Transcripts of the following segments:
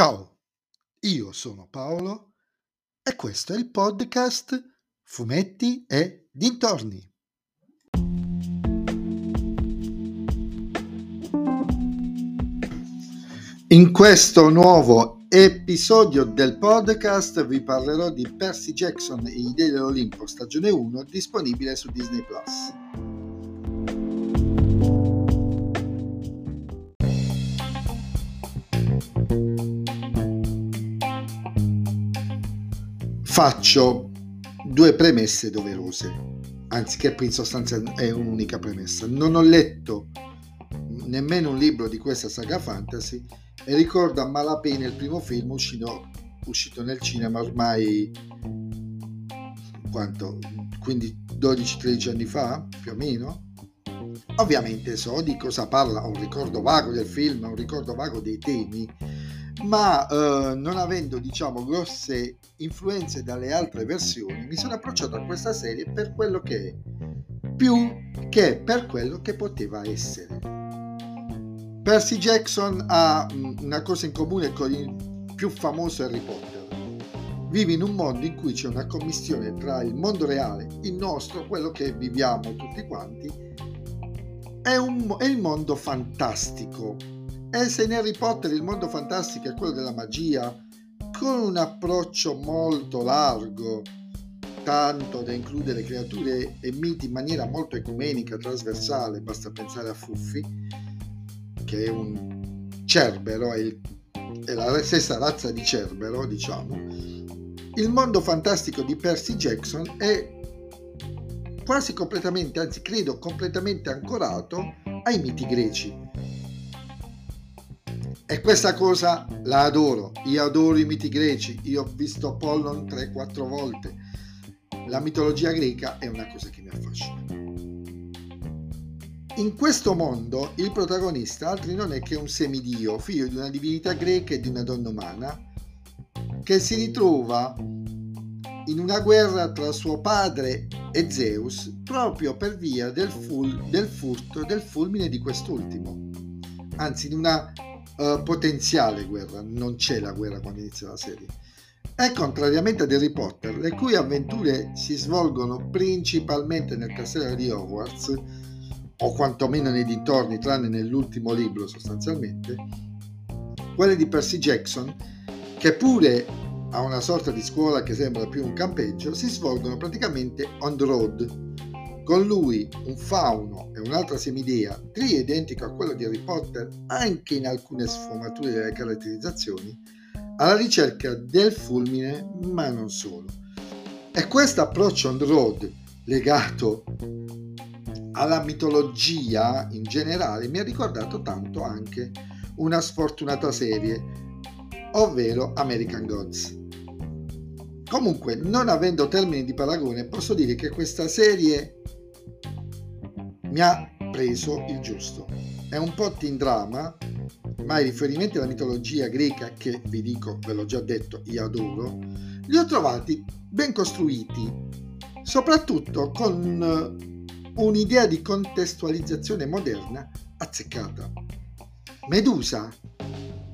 Ciao, io sono Paolo e questo è il podcast Fumetti e Dintorni. In questo nuovo episodio del podcast vi parlerò di Percy Jackson e i Dei dell'Olimpo stagione 1 disponibile su Disney Plus. Faccio due premesse doverose, anzi che in sostanza è un'unica premessa. Non ho letto nemmeno un libro di questa saga fantasy e ricordo a malapena il primo film uscito, uscito nel cinema ormai quanto 12-13 anni fa più o meno ovviamente so di cosa parla ho un ricordo vago del film ho un ricordo vago dei temi ma eh, non avendo diciamo grosse influenze dalle altre versioni mi sono approcciato a questa serie per quello che è più che per quello che poteva essere Percy Jackson ha mm, una cosa in comune con il più famoso Harry Potter. Vive in un mondo in cui c'è una commissione tra il mondo reale, il nostro, quello che viviamo tutti quanti, e, un, e il mondo fantastico. E se in Harry Potter il mondo fantastico è quello della magia, con un approccio molto largo, tanto da includere creature e miti in maniera molto ecumenica, trasversale, basta pensare a Fuffi, che è un cerbero, è, il, è la stessa razza di cerbero, diciamo, il mondo fantastico di Percy Jackson è quasi completamente, anzi credo completamente ancorato ai miti greci. E questa cosa la adoro, io adoro i miti greci, io ho visto Apollon 3-4 volte. La mitologia greca è una cosa che mi affascina. In questo mondo il protagonista altri non è che un semidio, figlio di una divinità greca e di una donna umana, che si ritrova in una guerra tra suo padre e Zeus proprio per via del, ful- del furto del fulmine di quest'ultimo. Anzi, in una uh, potenziale guerra, non c'è la guerra quando inizia la serie. E contrariamente ad Harry Potter, le cui avventure si svolgono principalmente nel castello di Hogwarts, o quantomeno nei dintorni, tranne nell'ultimo libro sostanzialmente, quelle di Percy Jackson, che pure ha una sorta di scuola che sembra più un campeggio, si svolgono praticamente on the road. Con lui, un fauno e un'altra semidea, trio identico a quello di Harry Potter, anche in alcune sfumature delle caratterizzazioni, alla ricerca del fulmine, ma non solo. E questo approccio on the road, legato alla mitologia in generale mi ha ricordato tanto anche una sfortunata serie, ovvero American Gods. Comunque, non avendo termini di paragone, posso dire che questa serie mi ha preso il giusto. È un po' teen drama, ma i riferimenti alla mitologia greca, che vi dico, ve l'ho già detto, io adoro, li ho trovati ben costruiti, soprattutto con un'idea di contestualizzazione moderna azzeccata. Medusa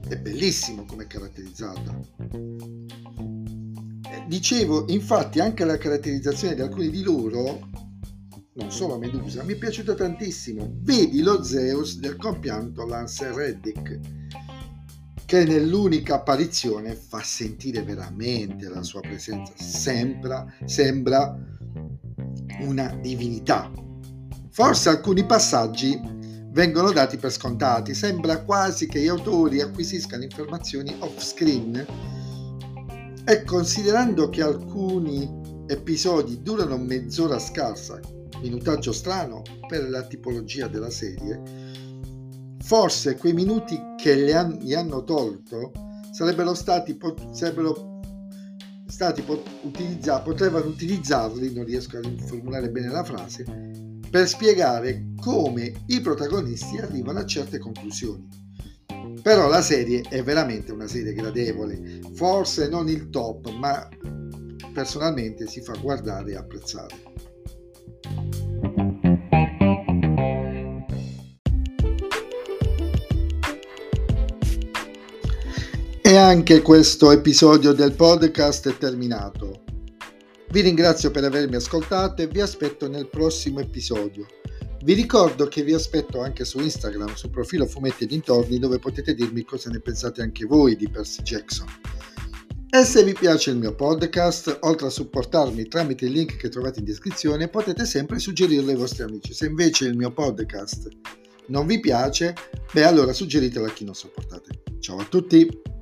è bellissimo come caratterizzata. Eh, dicevo, infatti, anche la caratterizzazione di alcuni di loro, non solo Medusa, mi è piaciuta tantissimo. Vedi lo Zeus del compianto Lance Reddick, che nell'unica apparizione fa sentire veramente la sua presenza. Sembra, sembra una divinità, Forse alcuni passaggi vengono dati per scontati, sembra quasi che gli autori acquisiscano informazioni off screen e considerando che alcuni episodi durano mezz'ora scarsa, minutaggio strano per la tipologia della serie, forse quei minuti che gli hanno tolto sarebbero stati, sarebbero stati utilizzati, potevano utilizzarli, non riesco a formulare bene la frase, per spiegare come i protagonisti arrivano a certe conclusioni. Però la serie è veramente una serie gradevole, forse non il top, ma personalmente si fa guardare e apprezzare. E anche questo episodio del podcast è terminato. Vi ringrazio per avermi ascoltato e vi aspetto nel prossimo episodio. Vi ricordo che vi aspetto anche su Instagram, sul profilo Fumetti e Dintorni, dove potete dirmi cosa ne pensate anche voi di Percy Jackson. E se vi piace il mio podcast, oltre a supportarmi tramite il link che trovate in descrizione, potete sempre suggerirlo ai vostri amici. Se invece il mio podcast non vi piace, beh allora suggeritelo a chi non sopportate. Ciao a tutti!